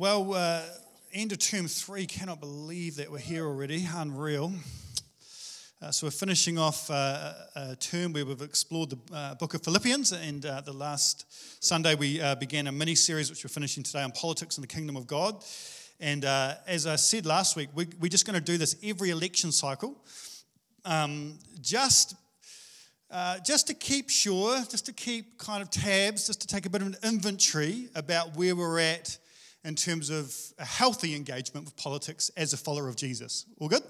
Well, uh, end of term three, cannot believe that we're here already. Unreal. Uh, so, we're finishing off uh, a term where we've explored the uh, book of Philippians, and uh, the last Sunday we uh, began a mini series which we're finishing today on politics and the kingdom of God. And uh, as I said last week, we, are just going to do this every election cycle, um, just just to keep sure, just to keep kind of tabs, just to take a bit of an inventory about where we're at in terms of a healthy engagement with politics as a follower of Jesus. All good?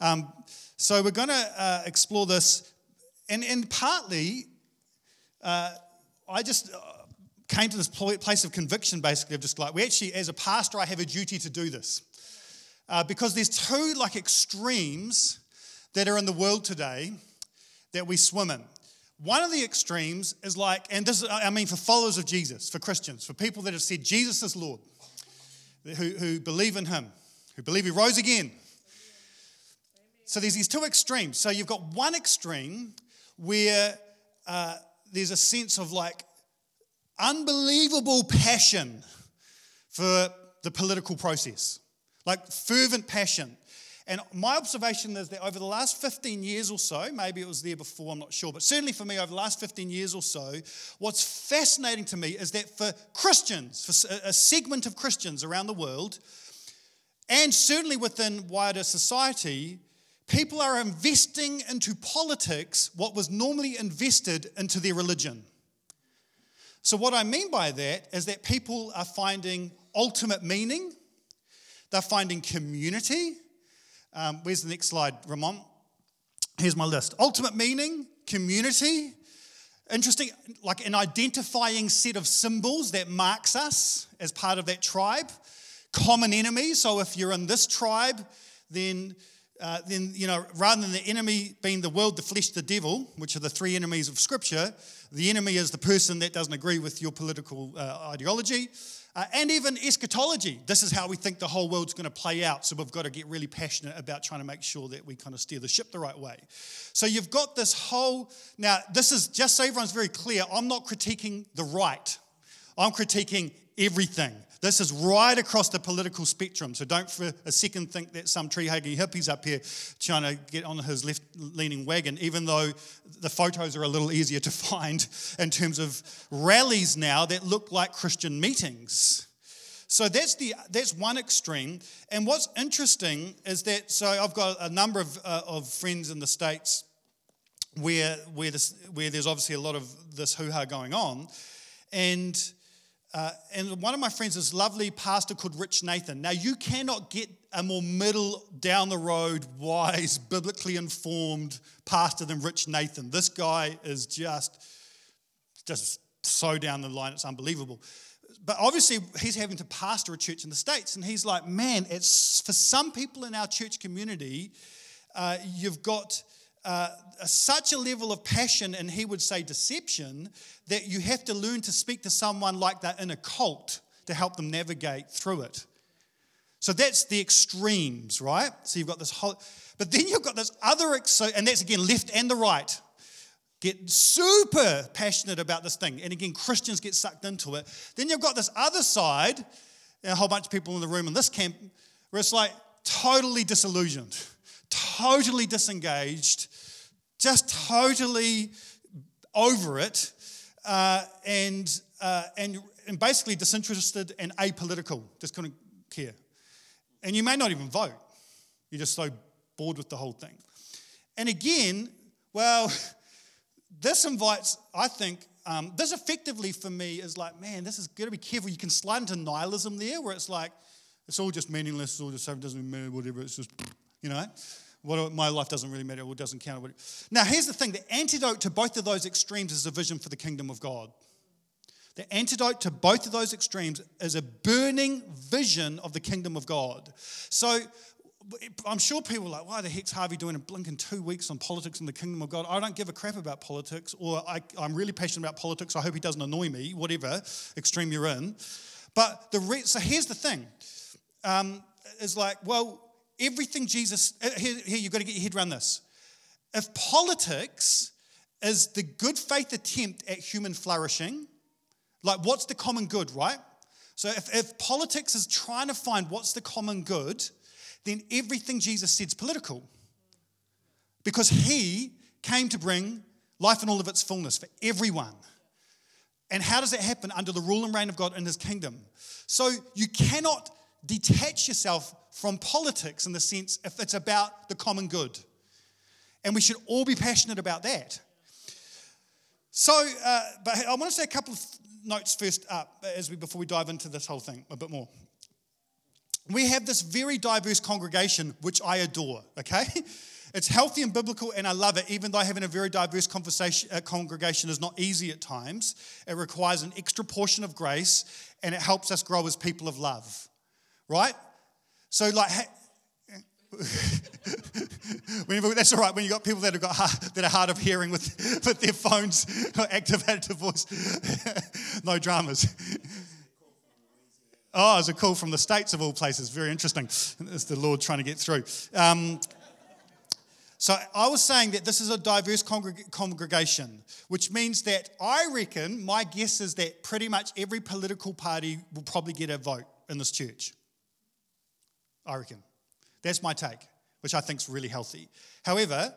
Um, so we're going to uh, explore this, and, and partly, uh, I just uh, came to this place of conviction basically of just like, we actually, as a pastor, I have a duty to do this. Uh, because there's two like extremes that are in the world today that we swim in. One of the extremes is like, and this is, I mean, for followers of Jesus, for Christians, for people that have said Jesus is Lord, who, who believe in Him, who believe He rose again. So there's these two extremes. So you've got one extreme where uh, there's a sense of like unbelievable passion for the political process, like fervent passion. And my observation is that over the last 15 years or so, maybe it was there before, I'm not sure, but certainly for me, over the last 15 years or so, what's fascinating to me is that for Christians, for a segment of Christians around the world, and certainly within wider society, people are investing into politics what was normally invested into their religion. So, what I mean by that is that people are finding ultimate meaning, they're finding community, um, where's the next slide, Ramon? Here's my list ultimate meaning, community. Interesting, like an identifying set of symbols that marks us as part of that tribe. Common enemy, so if you're in this tribe, then uh, then you know rather than the enemy being the world the flesh the devil which are the three enemies of scripture the enemy is the person that doesn't agree with your political uh, ideology uh, and even eschatology. This is how we think the whole world's going to play out. So we've got to get really passionate about trying to make sure that we kind of steer the ship the right way. So you've got this whole. Now, this is just so everyone's very clear I'm not critiquing the right, I'm critiquing everything. This is right across the political spectrum. So don't for a second think that some tree hugging hippies up here trying to get on his left leaning wagon, even though the photos are a little easier to find in terms of rallies now that look like Christian meetings. So that's the that's one extreme. And what's interesting is that so I've got a number of, uh, of friends in the states where where this where there's obviously a lot of this hoo ha going on, and uh, and one of my friends is lovely pastor called Rich Nathan. Now, you cannot get a more middle, down the road, wise, biblically informed pastor than Rich Nathan. This guy is just, just so down the line, it's unbelievable. But obviously, he's having to pastor a church in the States. And he's like, man, it's for some people in our church community, uh, you've got uh, such a level of passion and he would say deception that you have to learn to speak to someone like that in a cult to help them navigate through it. So that's the extremes, right? So you've got this whole, but then you've got this other, and that's again left and the right. Get super passionate about this thing. And again, Christians get sucked into it. Then you've got this other side, a whole bunch of people in the room in this camp, where it's like totally disillusioned, totally disengaged, just totally over it uh, and, uh, and, and basically disinterested and apolitical, just couldn't care. And you may not even vote, you're just so bored with the whole thing. And again, well, this invites, I think, um, this effectively for me is like, man, this is got to be careful. You can slide into nihilism there, where it's like, it's all just meaningless, it's all just it doesn't matter, whatever. It's just, you know. What, my life doesn't really matter, it doesn't count. Now, here's the thing the antidote to both of those extremes is a vision for the kingdom of God. The antidote to both of those extremes is a burning vision of the kingdom of God. So, I'm sure people are like, why the heck's Harvey doing a blinking two weeks on politics and the kingdom of God? I don't give a crap about politics, or I, am really passionate about politics. I hope he doesn't annoy me, whatever extreme you're in. But the re- so here's the thing um, is like, well, everything Jesus, uh, here, here you've got to get your head around this. If politics is the good faith attempt at human flourishing, like what's the common good, right? So if, if politics is trying to find what's the common good, then everything Jesus said is political. Because he came to bring life in all of its fullness for everyone. And how does that happen? Under the rule and reign of God in his kingdom. So you cannot detach yourself from politics in the sense if it's about the common good. And we should all be passionate about that. So, uh, but I want to say a couple of notes first up as we before we dive into this whole thing a bit more. We have this very diverse congregation, which I adore. Okay, it's healthy and biblical, and I love it. Even though having a very diverse conversation, uh, congregation is not easy at times, it requires an extra portion of grace, and it helps us grow as people of love. Right? So, like, that's all right when you've got people that have got that are hard of hearing with, with their phones activated to voice. no dramas. Oh, it's a call from the States of all places. Very interesting. It's the Lord trying to get through. Um, so I was saying that this is a diverse congreg- congregation, which means that I reckon, my guess is that pretty much every political party will probably get a vote in this church. I reckon. That's my take, which I think is really healthy. However,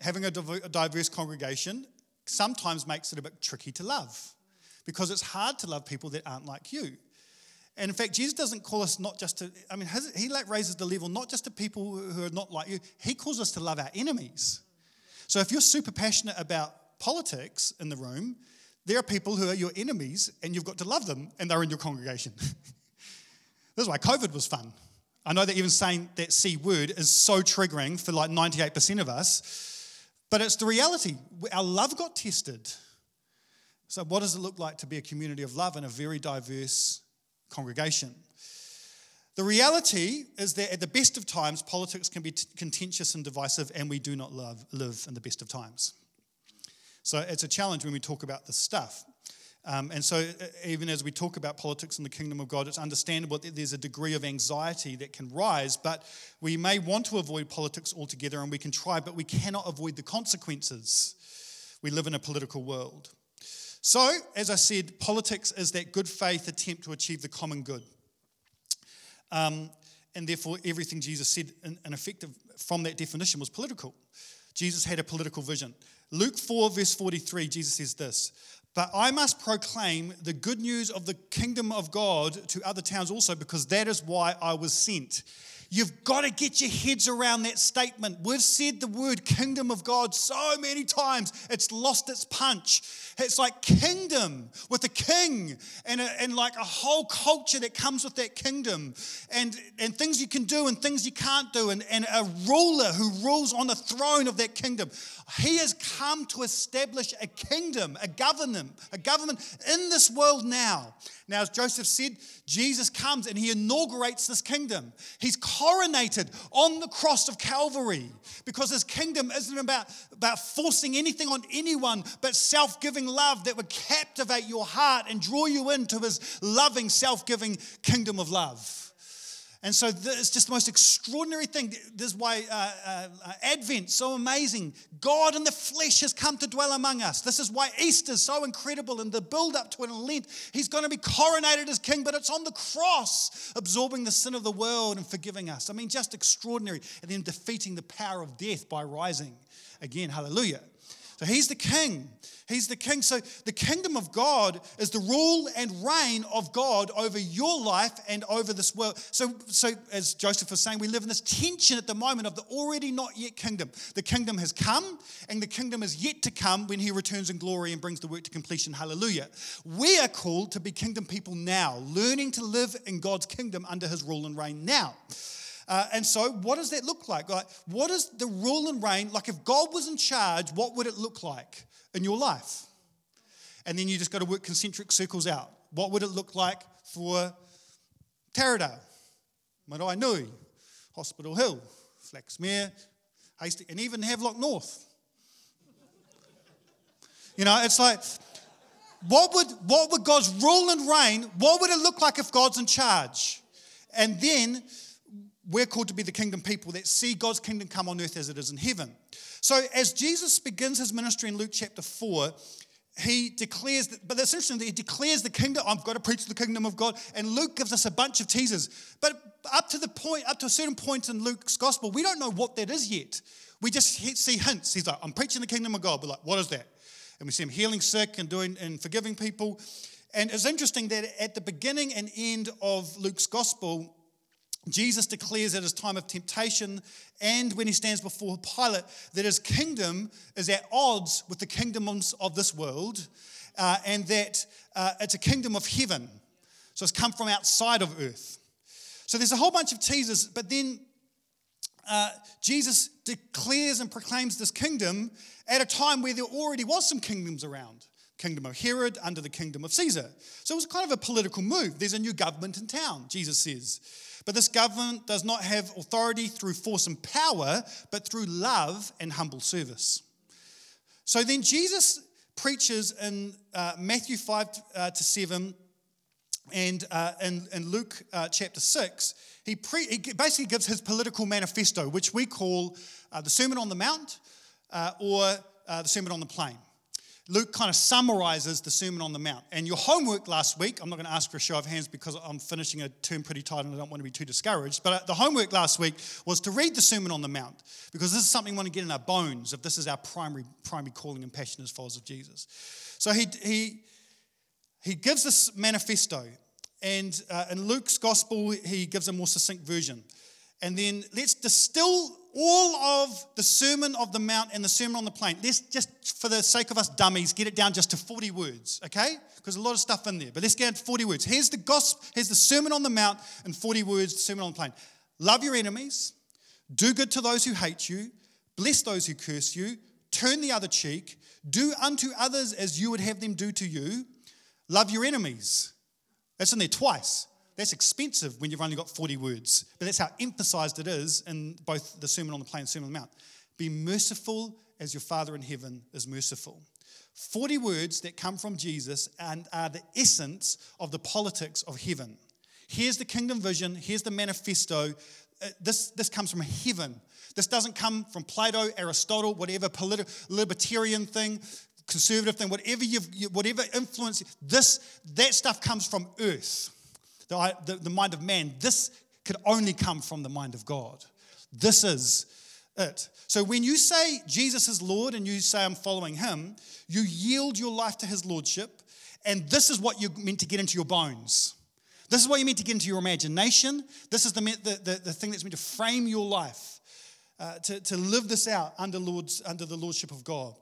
having a diverse congregation sometimes makes it a bit tricky to love because it's hard to love people that aren't like you. And in fact, Jesus doesn't call us not just to, I mean, he like raises the level not just to people who are not like you, he calls us to love our enemies. So if you're super passionate about politics in the room, there are people who are your enemies and you've got to love them and they're in your congregation. this is why COVID was fun. I know that even saying that C word is so triggering for like 98% of us, but it's the reality. Our love got tested. So, what does it look like to be a community of love in a very diverse congregation? The reality is that at the best of times, politics can be t- contentious and divisive, and we do not love, live in the best of times. So, it's a challenge when we talk about this stuff. Um, and so, uh, even as we talk about politics in the kingdom of God, it's understandable that there's a degree of anxiety that can rise, but we may want to avoid politics altogether, and we can try, but we cannot avoid the consequences. We live in a political world. So, as I said, politics is that good faith attempt to achieve the common good. Um, and therefore, everything Jesus said, in, in effect, from that definition, was political. Jesus had a political vision. Luke 4, verse 43, Jesus says this but I must proclaim the good news of the kingdom of God to other towns also, because that is why I was sent. You've got to get your heads around that statement. We've said the word kingdom of God so many times, it's lost its punch. It's like kingdom with a king and, a, and like a whole culture that comes with that kingdom and, and things you can do and things you can't do and, and a ruler who rules on the throne of that kingdom. He has come to establish a kingdom, a government, a government in this world now. Now, as Joseph said, Jesus comes and he inaugurates this kingdom. He's coronated on the cross of Calvary because his kingdom isn't about, about forcing anything on anyone, but self giving love that would captivate your heart and draw you into his loving, self giving kingdom of love. And so it's just the most extraordinary thing. This is why uh, uh, uh, Advent so amazing. God in the flesh has come to dwell among us. This is why Easter is so incredible and the build up to it Lent. He's going to be coronated as king, but it's on the cross, absorbing the sin of the world and forgiving us. I mean, just extraordinary. And then defeating the power of death by rising again. Hallelujah. So he's the king. He's the king. So the kingdom of God is the rule and reign of God over your life and over this world. So, so as Joseph was saying, we live in this tension at the moment of the already not yet kingdom. The kingdom has come, and the kingdom is yet to come when he returns in glory and brings the work to completion. Hallelujah. We are called to be kingdom people now, learning to live in God's kingdom under his rule and reign now. Uh, and so, what does that look like? Like, what is the rule and reign? Like, if God was in charge, what would it look like in your life? And then you just got to work concentric circles out. What would it look like for Taradale, Maraenui, Hospital Hill, Flaxmere, Hastings, and even Havelock North? You know, it's like, what would, what would God's rule and reign, what would it look like if God's in charge? And then we're called to be the kingdom people that see God's kingdom come on earth as it is in heaven. So, as Jesus begins his ministry in Luke chapter 4, he declares, that, but that's interesting that he declares the kingdom. I've got to preach the kingdom of God. And Luke gives us a bunch of teasers. But up to the point, up to a certain point in Luke's gospel, we don't know what that is yet. We just see hints. He's like, I'm preaching the kingdom of God. We're like, what is that? And we see him healing sick and doing and forgiving people. And it's interesting that at the beginning and end of Luke's gospel, Jesus declares at his time of temptation and when he stands before Pilate that his kingdom is at odds with the kingdoms of this world uh, and that uh, it's a kingdom of heaven. So it's come from outside of earth. So there's a whole bunch of teasers, but then uh, Jesus declares and proclaims this kingdom at a time where there already was some kingdoms around kingdom of Herod under the kingdom of Caesar. So it was kind of a political move. There's a new government in town, Jesus says. But this government does not have authority through force and power, but through love and humble service. So then Jesus preaches in uh, Matthew 5 uh, to 7 and uh, in, in, Luke uh, chapter 6, he, pre- he, basically gives his political manifesto, which we call uh, the Sermon on the Mount uh, or the Sermon on the Plain. Luke kind of summarizes the Sermon on the Mount. And your homework last week, I'm not going to ask for a show of hands because I'm finishing a term pretty tight and I don't want to be too discouraged, but uh, the homework last week was to read the Sermon on the Mount because this is something we want to get in our bones if this is our primary, primary calling and passion as followers of Jesus. So he, he, he gives this manifesto, and uh, in Luke's gospel, he gives a more succinct version. And then let's distill all of the Sermon of the Mount and the Sermon on the Plain. Let's just, for the sake of us dummies, get it down just to 40 words, okay? Because a lot of stuff in there. But let's get it to 40 words. Here's the gospel, here's the Sermon on the Mount and 40 words, the Sermon on the Plain. Love your enemies, do good to those who hate you, bless those who curse you, turn the other cheek, do unto others as you would have them do to you, love your enemies. That's in there twice. That's expensive when you've only got 40 words, but that's how emphasized it is in both the Sermon on the Plain and Sermon on the Mount. Be merciful as your Father in heaven is merciful. 40 words that come from Jesus and are the essence of the politics of heaven. Here's the kingdom vision, here's the manifesto. Uh, this, this comes from heaven. This doesn't come from Plato, Aristotle, whatever politi- libertarian thing, conservative thing, whatever you've, whatever influence. This that stuff comes from earth the, the, the mind of man. This could only come from the mind of God. This is it. So when you say Jesus is Lord and you say I'm following him, you yield your life to his lordship, and this is what you're meant to get into your bones. This is what you're meant to get into your imagination. This is the, the, the, the thing that's meant to frame your life, uh, to, to live this out under, Lord's, under the lordship of God.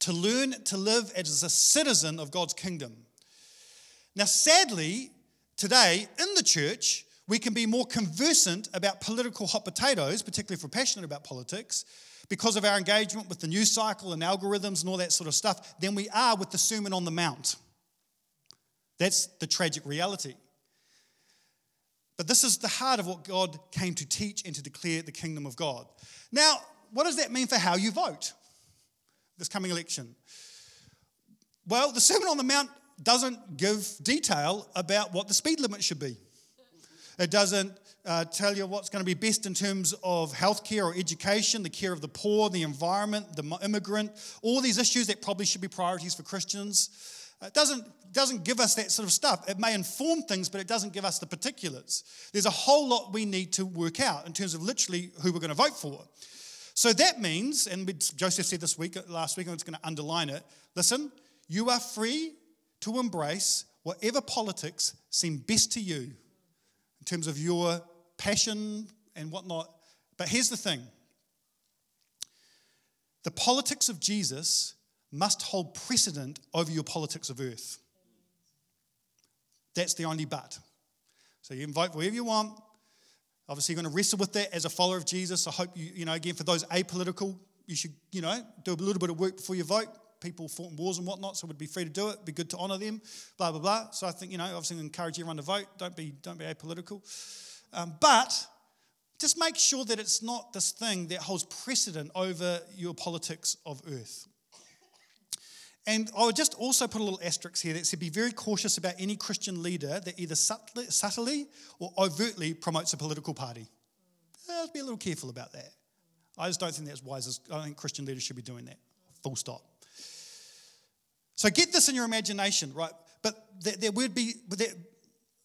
To learn to live as a citizen of God's kingdom. Now, sadly, Today, in the church, we can be more conversant about political hot potatoes, particularly if we're passionate about politics, because of our engagement with the news cycle and algorithms and all that sort of stuff, than we are with the Sermon on the Mount. That's the tragic reality. But this is the heart of what God came to teach and to declare the kingdom of God. Now, what does that mean for how you vote this coming election? Well, the Sermon on the Mount doesn't give detail about what the speed limit should be. It doesn't uh, tell you what's going to be best in terms of healthcare or education, the care of the poor, the environment, the immigrant, all these issues that probably should be priorities for Christians. It doesn't, doesn't give us that sort of stuff. It may inform things, but it doesn't give us the particulars. There's a whole lot we need to work out in terms of literally who we're going to vote for. So that means, and Joseph said this week, last week, I'm just going to underline it. Listen, you are free to embrace whatever politics seem best to you in terms of your passion and whatnot. But here's the thing the politics of Jesus must hold precedent over your politics of earth. That's the only but. So you can vote wherever you want. Obviously, you're going to wrestle with that as a follower of Jesus. I hope you, you know, again, for those apolitical, you should, you know, do a little bit of work before you vote people fought in wars and whatnot, so would be free to do it. Be good to honour them. Blah blah blah. So I think you know, obviously, encourage everyone to vote. Don't be don't be apolitical. Um, but just make sure that it's not this thing that holds precedent over your politics of earth. And I would just also put a little asterisk here that said be very cautious about any Christian leader that either subtly, or overtly promotes a political party. Uh, be a little careful about that. I just don't think that's wise. I don't think Christian leaders should be doing that. Full stop. So get this in your imagination, right? But there, there would be, there,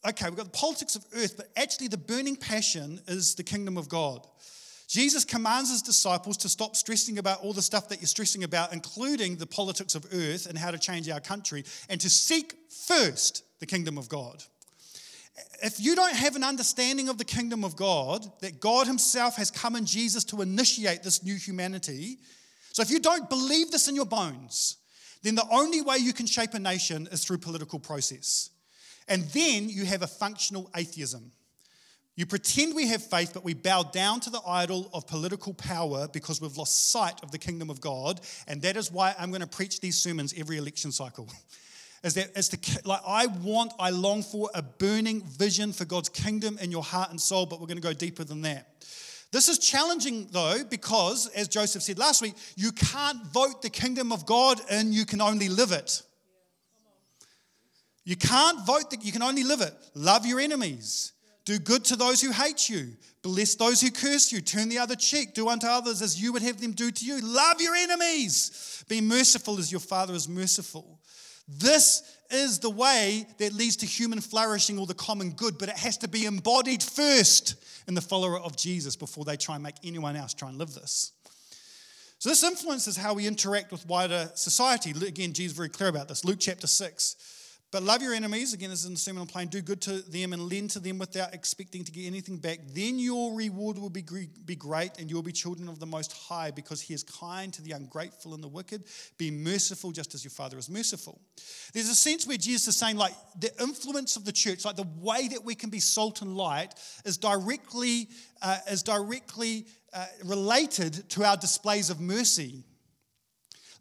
okay, we've got the politics of earth, but actually the burning passion is the kingdom of God. Jesus commands his disciples to stop stressing about all the stuff that you're stressing about, including the politics of earth and how to change our country, and to seek first the kingdom of God. If you don't have an understanding of the kingdom of God, that God Himself has come in Jesus to initiate this new humanity, so if you don't believe this in your bones, then the only way you can shape a nation is through political process. And then you have a functional atheism. You pretend we have faith, but we bow down to the idol of political power because we've lost sight of the kingdom of God. And that is why I'm going to preach these sermons every election cycle. Is that is the like I want, I long for a burning vision for God's kingdom in your heart and soul, but we're going to go deeper than that. This is challenging though, because as Joseph said last week, you can't vote the kingdom of God and you can only live it. You can't vote that you can only live it. Love your enemies. Do good to those who hate you. Bless those who curse you. Turn the other cheek. Do unto others as you would have them do to you. Love your enemies. Be merciful as your Father is merciful. This is the way that leads to human flourishing or the common good, but it has to be embodied first in the follower of Jesus before they try and make anyone else try and live this. So, this influences how we interact with wider society. Again, Jesus is very clear about this. Luke chapter 6. But love your enemies, again, this is in the Sermon on the Plain, do good to them and lend to them without expecting to get anything back. Then your reward will be, be great and you'll be children of the Most High because He is kind to the ungrateful and the wicked. Be merciful just as your Father is merciful. There's a sense where Jesus is saying, like, the influence of the church, like the way that we can be salt and light, is directly, uh, is directly uh, related to our displays of mercy.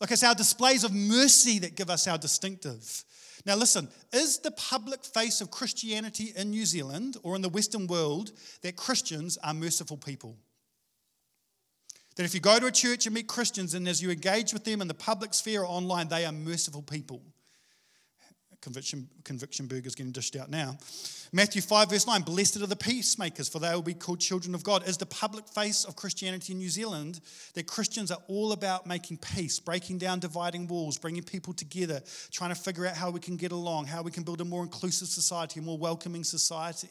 Like, it's our displays of mercy that give us our distinctive. Now, listen, is the public face of Christianity in New Zealand or in the Western world that Christians are merciful people? That if you go to a church and meet Christians and as you engage with them in the public sphere or online, they are merciful people. Conviction, conviction burgers getting dished out now. Matthew 5, verse 9 Blessed are the peacemakers, for they will be called children of God. Is the public face of Christianity in New Zealand that Christians are all about making peace, breaking down dividing walls, bringing people together, trying to figure out how we can get along, how we can build a more inclusive society, a more welcoming society?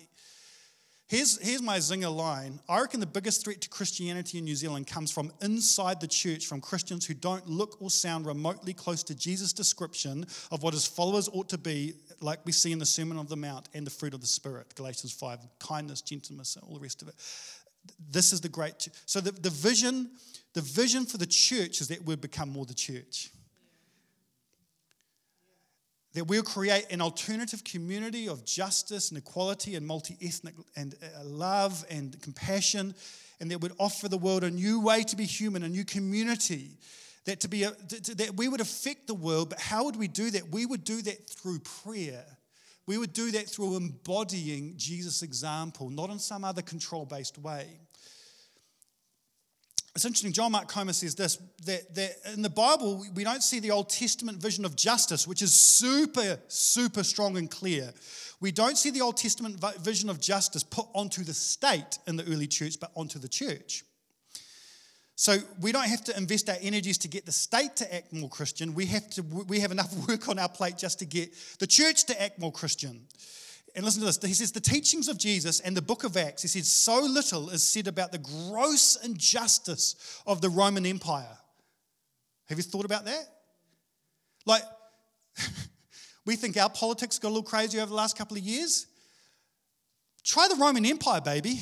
Here's, here's my zinger line. I reckon the biggest threat to Christianity in New Zealand comes from inside the church, from Christians who don't look or sound remotely close to Jesus' description of what his followers ought to be, like we see in the Sermon on the Mount and the fruit of the Spirit, Galatians 5, kindness, gentleness, and all the rest of it. This is the great. So the, the vision, the vision for the church is that we become more the church that we'll create an alternative community of justice and equality and multi ethnic and uh, love and compassion, and that would offer the world a new way to be human, a new community. That, to be a, that we would affect the world, but how would we do that? We would do that through prayer. We would do that through embodying Jesus' example, not in some other control based way. It's interesting, John Mark Comer says this that, that in the Bible, we don't see the Old Testament vision of justice, which is super, super strong and clear. We don't see the Old Testament vision of justice put onto the state in the early church, but onto the church. So we don't have to invest our energies to get the state to act more Christian. We have to we have enough work on our plate just to get the church to act more Christian and listen to this. He says, the teachings of Jesus and the book of Acts, he says, so little is said about the gross injustice of the Roman Empire. Have you thought about that? Like, we think our politics got a little crazy over the last couple of years. Try the Roman Empire, baby.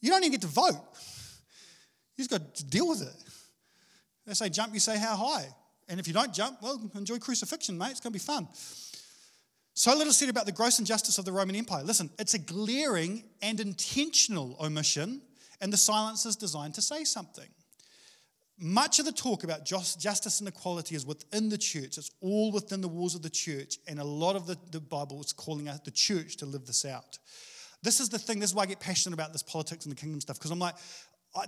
You don't even get to vote. You just got to deal with it. They say jump, you say how high. And if you don't jump, well, enjoy crucifixion, mate. It's going to be fun. So little said about the gross injustice of the Roman Empire. Listen, it's a glaring and intentional omission, and the silence is designed to say something. Much of the talk about justice and equality is within the church. It's all within the walls of the church, and a lot of the, the Bible is calling out the church to live this out. This is the thing, this is why I get passionate about this politics and the kingdom stuff, because I'm like,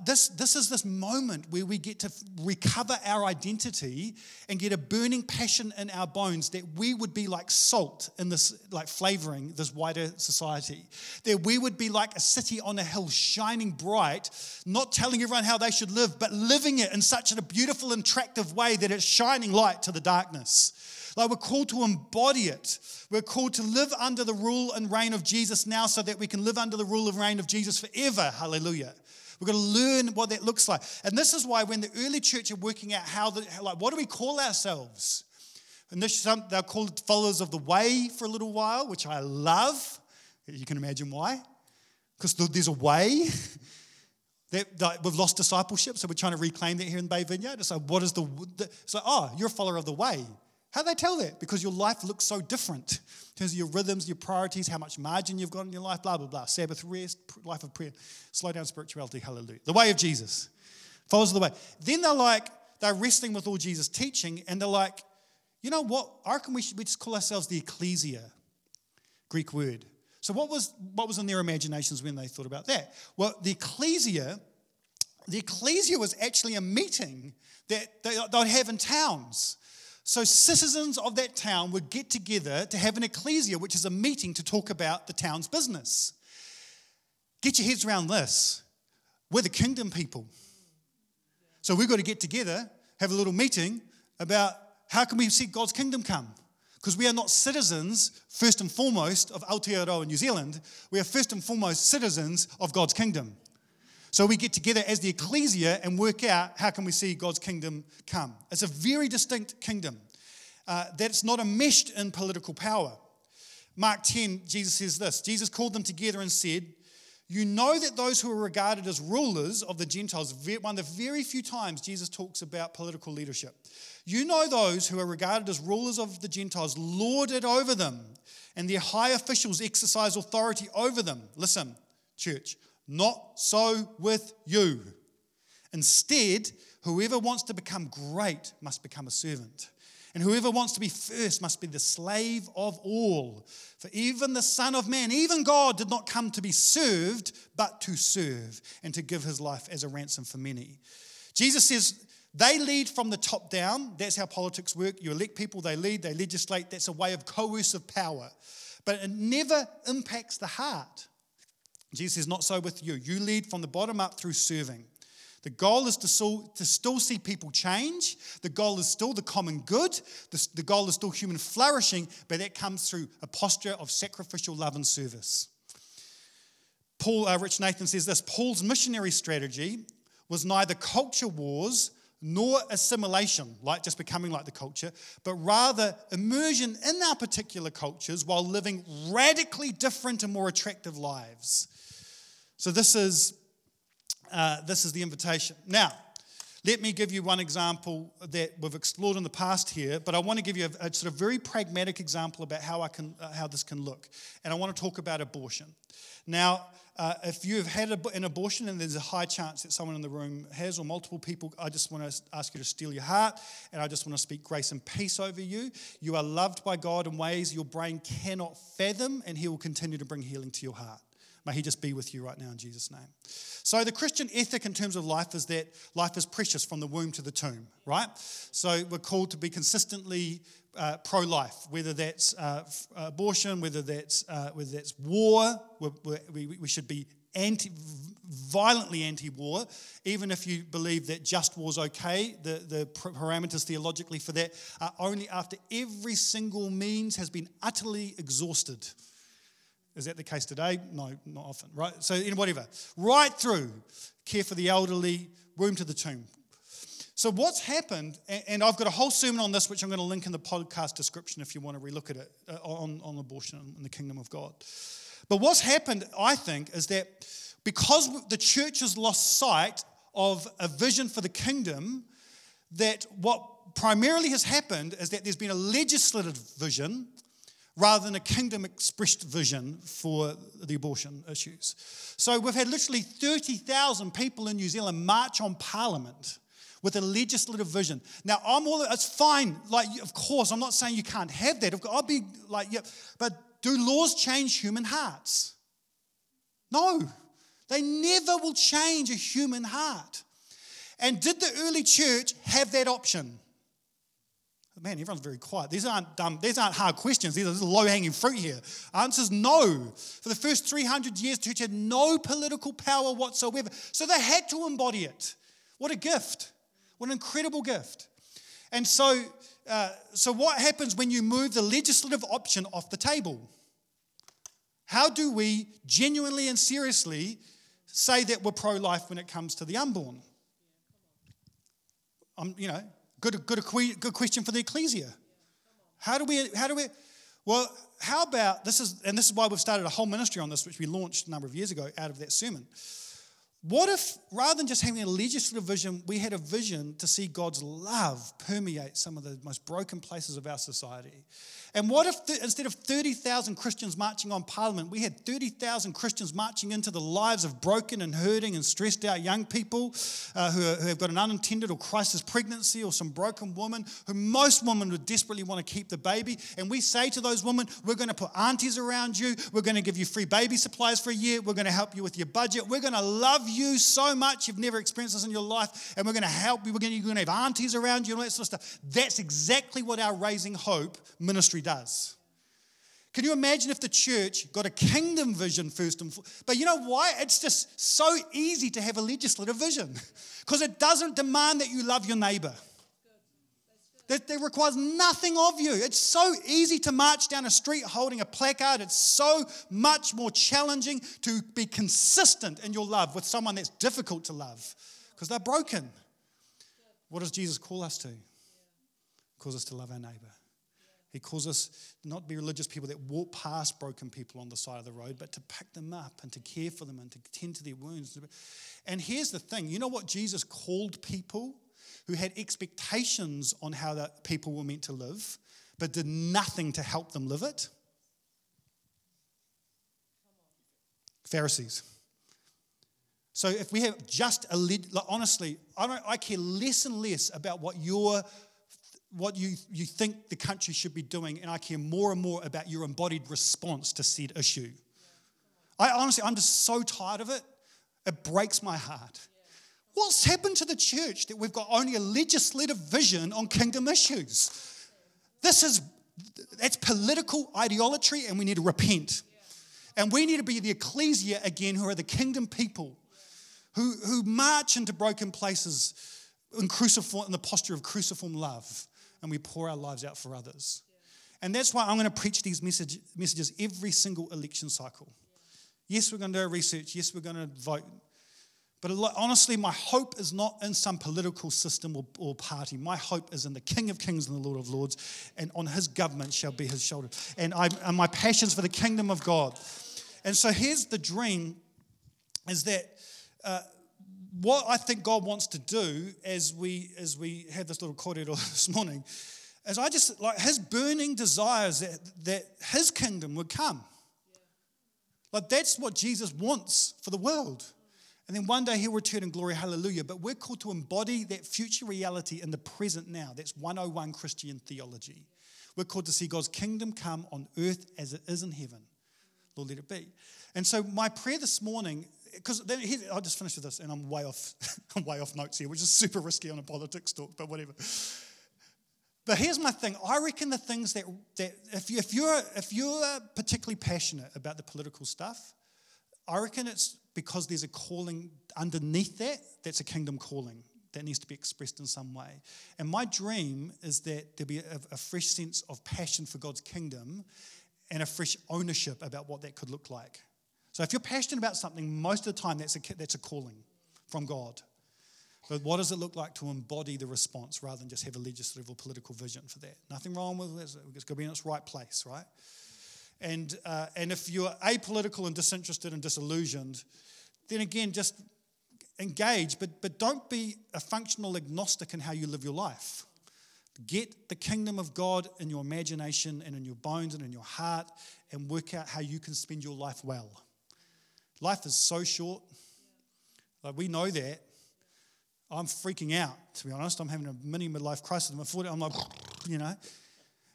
this, this is this moment where we get to recover our identity and get a burning passion in our bones that we would be like salt in this, like flavoring this wider society. That we would be like a city on a hill shining bright, not telling everyone how they should live, but living it in such a beautiful and attractive way that it's shining light to the darkness. Like we're called to embody it. We're called to live under the rule and reign of Jesus now so that we can live under the rule and reign of Jesus forever. Hallelujah. We've got to learn what that looks like. And this is why when the early church are working out how, the, like, what do we call ourselves? And this, they're called followers of the way for a little while, which I love. You can imagine why. Because there's a way. That, that, we've lost discipleship, so we're trying to reclaim that here in Bay Vineyard. Like, what is the, the so, oh, you're a follower of the way. How do they tell that? Because your life looks so different in terms of your rhythms, your priorities, how much margin you've got in your life, blah, blah, blah. Sabbath rest, life of prayer, slow down spirituality, hallelujah. The way of Jesus. Follows the way. Then they're like, they're wrestling with all Jesus' teaching, and they're like, you know what? I reckon we should we just call ourselves the ecclesia, Greek word. So what was what was in their imaginations when they thought about that? Well, the ecclesia, the ecclesia was actually a meeting that they, they'd have in towns. So, citizens of that town would get together to have an ecclesia, which is a meeting to talk about the town's business. Get your heads around this. We're the kingdom people. So, we've got to get together, have a little meeting about how can we see God's kingdom come? Because we are not citizens, first and foremost, of Aotearoa New Zealand. We are first and foremost citizens of God's kingdom. So we get together as the ecclesia and work out how can we see God's kingdom come. It's a very distinct kingdom uh, that's not enmeshed in political power. Mark 10, Jesus says this Jesus called them together and said, You know that those who are regarded as rulers of the Gentiles, one of the very few times Jesus talks about political leadership, you know those who are regarded as rulers of the Gentiles lord it over them, and their high officials exercise authority over them. Listen, church, not so with you. Instead, whoever wants to become great must become a servant. And whoever wants to be first must be the slave of all. For even the Son of Man, even God, did not come to be served, but to serve and to give his life as a ransom for many. Jesus says, they lead from the top down. That's how politics work. You elect people, they lead, they legislate. That's a way of coercive power. But it never impacts the heart. Jesus says, Not so with you. You lead from the bottom up through serving. The goal is to still, see people change. The goal is still the common good. The, the goal is still human flourishing, but that comes through a posture of sacrificial love and service. Paul, uh, Rich Nathan says this Paul's missionary strategy was neither culture wars nor assimilation, like just becoming like the culture, but rather immersion in our particular cultures while living radically different and more attractive lives. So this is uh, this is the invitation. Now, let me give you one example that we've explored in the past here, but I want to give you a, a sort of very pragmatic example about how I can uh, how this can look, and I want to talk about abortion. Now, uh, if you have had an abortion and there's a high chance that someone in the room has, or multiple people, I just want to ask you to steel your heart, and I just want to speak grace and peace over you. You are loved by God in ways your brain cannot fathom, and He will continue to bring healing to your heart. May He just be with you right now in Jesus' name. So, the Christian ethic in terms of life is that life is precious from the womb to the tomb, right? So, we're called to be consistently uh, pro life, whether that's uh, abortion, whether that's, uh, whether that's war, we're, we we should be anti, violently anti war, even if you believe that just war is okay. The, the parameters theologically for that are only after every single means has been utterly exhausted. Is that the case today? No, not often, right? So, in whatever, right through care for the elderly, room to the tomb. So, what's happened, and I've got a whole sermon on this, which I'm going to link in the podcast description if you want to relook at it uh, on, on abortion and the kingdom of God. But what's happened, I think, is that because the church has lost sight of a vision for the kingdom, that what primarily has happened is that there's been a legislative vision rather than a kingdom expressed vision for the abortion issues. So we've had literally 30,000 people in New Zealand march on Parliament with a legislative vision. Now, I'm all, it's fine. Like, of course, I'm not saying you can't have that. I'll be like, but do laws change human hearts? No. They never will change a human heart. And did the early church have that option? Man, everyone's very quiet. These aren't dumb, these aren't hard questions. These are low hanging fruit here. Answer's no. For the first 300 years, church had no political power whatsoever. So they had to embody it. What a gift. What an incredible gift. And so, uh, so what happens when you move the legislative option off the table? How do we genuinely and seriously say that we're pro life when it comes to the unborn? I'm, you know, good, good, good question for the ecclesia. How do we, how do we, well, how about, this is, and this is why we've started a whole ministry on this, which we launched a number of years ago out of that sermon. What if, rather than just having a legislative vision, we had a vision to see God's love permeate some of the most broken places of our society? And what if th- instead of 30,000 Christians marching on Parliament, we had 30,000 Christians marching into the lives of broken and hurting and stressed out young people uh, who, are, who, have got an unintended or crisis pregnancy or some broken woman who most women would desperately want to keep the baby. And we say to those women, we're going to put aunties around you, we're going to give you free baby supplies for a year, we're going to help you with your budget, we're going to love you so much you've never experienced this in your life, and we're going to help you, we're going to, you're going to have aunties around you and all that sort of stuff. That's exactly what our Raising Hope ministry does. Can you imagine if the church got a kingdom vision first and foremost? But you know why? It's just so easy to have a legislative vision because it doesn't demand that you love your neighbor. That, requires nothing of you. It's so easy to march down a street holding a placard. It's so much more challenging to be consistent in your love with someone that's difficult to love because they're broken. What does Jesus call us to? He calls us to love our neighbor. He calls us not to be religious people that walk past broken people on the side of the road, but to pick them up and to care for them and to tend to their wounds. And here's the thing you know what Jesus called people who had expectations on how that people were meant to live, but did nothing to help them live it? Pharisees. So if we have just a, like honestly, I, don't, I care less and less about what your what you, you think the country should be doing, and I care more and more about your embodied response to said issue. I honestly, I'm just so tired of it. It breaks my heart. What's happened to the church that we've got only a legislative vision on kingdom issues? This is that's political idolatry, and we need to repent. And we need to be the ecclesia again, who are the kingdom people, who, who march into broken places in, cruciform, in the posture of cruciform love and we pour our lives out for others. And that's why I'm going to preach these message, messages every single election cycle. Yes, we're going to do our research. Yes, we're going to vote. But honestly, my hope is not in some political system or, or, party. My hope is in the King of Kings and the Lord of Lords, and on his government shall be his shoulder. And, I, and my passions for the kingdom of God. And so here's the dream is that uh, what I think God wants to do as we as we had this little corridor this morning, is I just like his burning desires that, that his kingdom would come. Like that's what Jesus wants for the world. And then one day he'll return in glory, hallelujah. But we're called to embody that future reality in the present now. That's 101 Christian theology. We're called to see God's kingdom come on earth as it is in heaven. Lord, let it be. And so my prayer this morning because I'll just finish with this, and I'm way off, I'm way off notes here, which is super risky on a politics talk, but whatever. But here's my thing. I reckon the things that, that if, you, if, you're, if you're particularly passionate about the political stuff, I reckon it's because there's a calling underneath that that's a kingdom calling that needs to be expressed in some way. And my dream is that there'll be a, a fresh sense of passion for God's kingdom and a fresh ownership about what that could look like. So if you're passionate about something, most of the time that's a, that's a calling from God. But what does it look like to embody the response rather than just have a legislative or political vision for that? Nothing wrong with it. It's got to be in its right place, right? And, uh, and if you're apolitical and disinterested and disillusioned, then again, just engage, but, but don't be a functional agnostic in how you live your life. Get the kingdom of God in your imagination and in your bones and in your heart and work out how you can spend your life well. Life is so short. Like we know that. I'm freaking out, to be honest. I'm having a mini midlife crisis. I'm like, you know,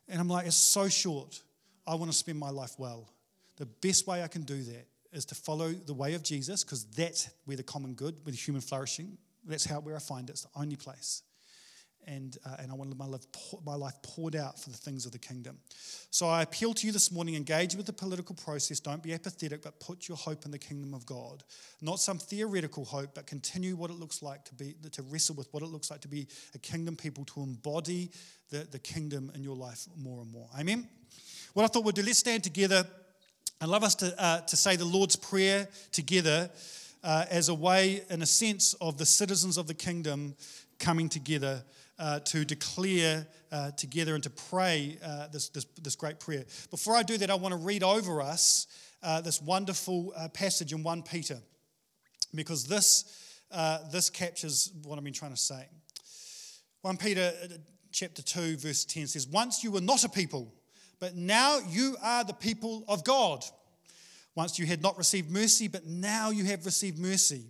and I'm like, it's so short. I want to spend my life well. The best way I can do that is to follow the way of Jesus because that's where the common good, where the human flourishing, that's how where I find it. It's the only place and, uh, and I want my life, my life poured out for the things of the kingdom. So I appeal to you this morning engage with the political process. Don't be apathetic, but put your hope in the kingdom of God. Not some theoretical hope, but continue what it looks like to be, to wrestle with what it looks like to be a kingdom people, to embody the, the kingdom in your life more and more. Amen? What I thought we'd do, let's stand together. I'd love us to, uh, to say the Lord's Prayer together uh, as a way, in a sense, of the citizens of the kingdom coming together uh, to declare uh, together and to pray uh, this, this, this, great prayer. Before I do that, I want to read over us uh, this wonderful passage in 1 Peter, because this, this captures what I've been trying to say. 1 Peter chapter 2, verse 10 says, Once you were not a people, but now you are the people of God. Once you had not received mercy, but now you have received mercy.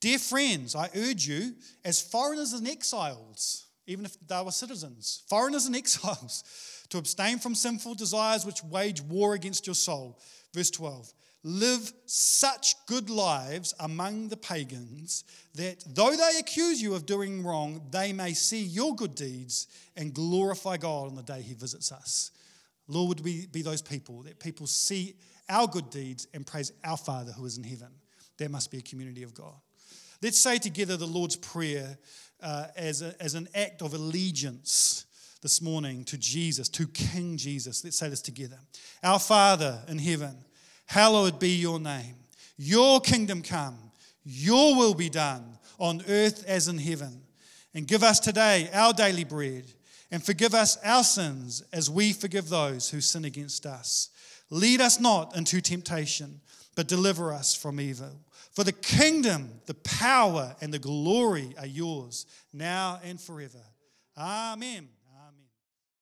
Dear friends, I urge you, as foreigners and exiles, even if they were citizens, foreigners and exiles, to abstain from sinful desires which wage war against your soul. Verse 12 Live such good lives among the pagans that though they accuse you of doing wrong, they may see your good deeds and glorify God on the day He visits us. Lord, would we be those people that people see our good deeds and praise our Father who is in heaven? There must be a community of God. Let's say together the Lord's Prayer uh, as, a, as an act of allegiance this morning to Jesus, to King Jesus. Let's say this together. Our Father in heaven, hallowed be your name. Your kingdom come, your will be done on earth as in heaven. And give us today our daily bread, and forgive us our sins as we forgive those who sin against us. Lead us not into temptation, but deliver us from evil. For the kingdom, the power, and the glory are yours now and forever. Amen.